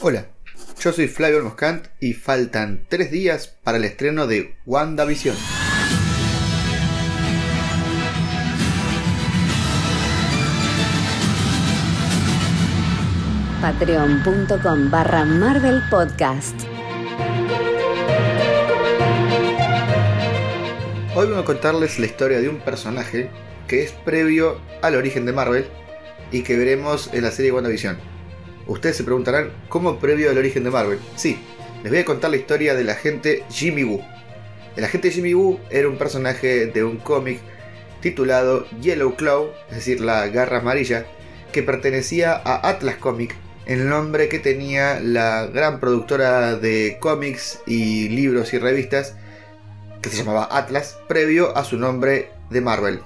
Hola, yo soy Flavio Moscant y faltan tres días para el estreno de WandaVision. Patreon.com barra Marvel Podcast. Hoy voy a contarles la historia de un personaje que es previo al origen de Marvel y que veremos en la serie WandaVision. Ustedes se preguntarán, ¿cómo previo al origen de Marvel? Sí, les voy a contar la historia del agente Jimmy Woo. El agente Jimmy Woo era un personaje de un cómic titulado Yellow Claw, es decir, la garra amarilla, que pertenecía a Atlas Comic, el nombre que tenía la gran productora de cómics y libros y revistas que se llamaba Atlas, previo a su nombre de Marvel.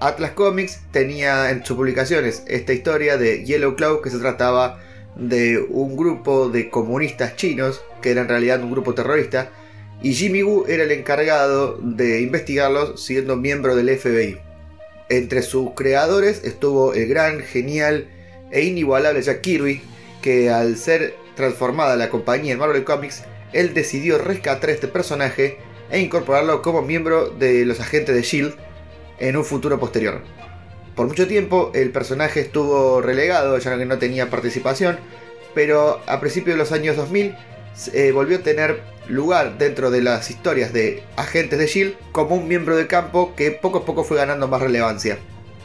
Atlas Comics tenía en sus publicaciones esta historia de Yellow Claw que se trataba de un grupo de comunistas chinos, que era en realidad un grupo terrorista, y Jimmy Woo era el encargado de investigarlos siendo miembro del FBI. Entre sus creadores estuvo el gran, genial e inigualable Jack Kirby, que al ser transformada la compañía en Marvel Comics, él decidió rescatar este personaje e incorporarlo como miembro de los agentes de Shield en un futuro posterior. Por mucho tiempo el personaje estuvo relegado, ya que no tenía participación, pero a principios de los años 2000 eh, volvió a tener lugar dentro de las historias de agentes de Shield como un miembro del campo que poco a poco fue ganando más relevancia.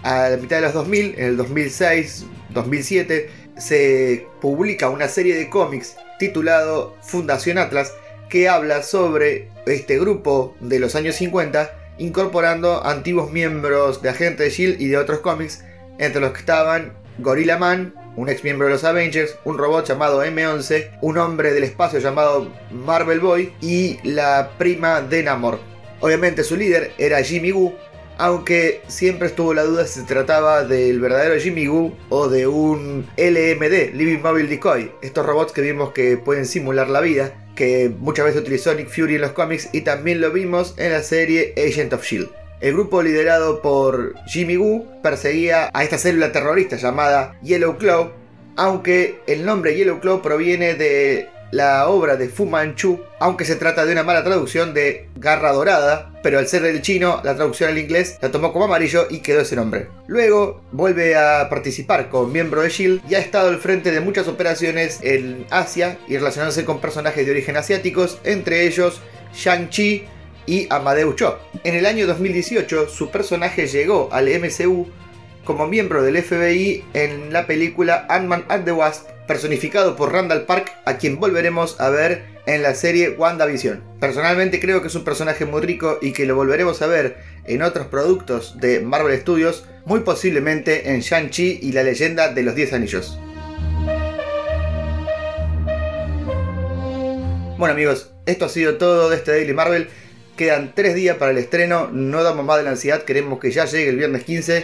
A la mitad de los 2000, en el 2006, 2007, se publica una serie de cómics titulado Fundación Atlas que habla sobre este grupo de los años 50 incorporando antiguos miembros de Agentes de Shield y de otros cómics, entre los que estaban Gorilla Man, un ex miembro de los Avengers, un robot llamado M11, un hombre del espacio llamado Marvel Boy y la prima de Namor. Obviamente su líder era Jimmy Woo, aunque siempre estuvo la duda si se trataba del verdadero Jimmy Woo o de un LMD, Living Mobile Decoy, estos robots que vimos que pueden simular la vida, que muchas veces utilizó Nick Fury en los cómics y también lo vimos en la serie Agent of Shield. El grupo liderado por Jimmy Woo perseguía a esta célula terrorista llamada Yellow Claw, aunque el nombre Yellow Claw proviene de la obra de Fu Manchu, aunque se trata de una mala traducción de Garra Dorada, pero al ser el chino, la traducción al inglés la tomó como amarillo y quedó ese nombre. Luego vuelve a participar como miembro de Shield y ha estado al frente de muchas operaciones en Asia y relacionándose con personajes de origen asiáticos, entre ellos Shang-Chi y Amadeus Cho. En el año 2018 su personaje llegó al MCU como miembro del FBI en la película Ant-Man and the Wasp personificado por Randall Park, a quien volveremos a ver en la serie WandaVision. Personalmente creo que es un personaje muy rico y que lo volveremos a ver en otros productos de Marvel Studios, muy posiblemente en Shang-Chi y la leyenda de los 10 anillos. Bueno amigos, esto ha sido todo de este Daily Marvel. Quedan 3 días para el estreno, no damos más de la ansiedad, queremos que ya llegue el viernes 15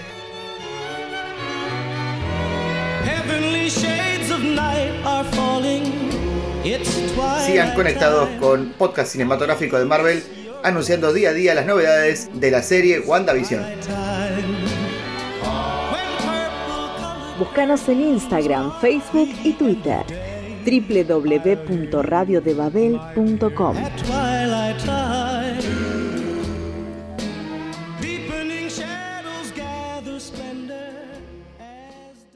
Sigan conectados con podcast cinematográfico de Marvel, anunciando día a día las novedades de la serie WandaVision. Búscanos en Instagram, Facebook y Twitter. www.radiodebabel.com.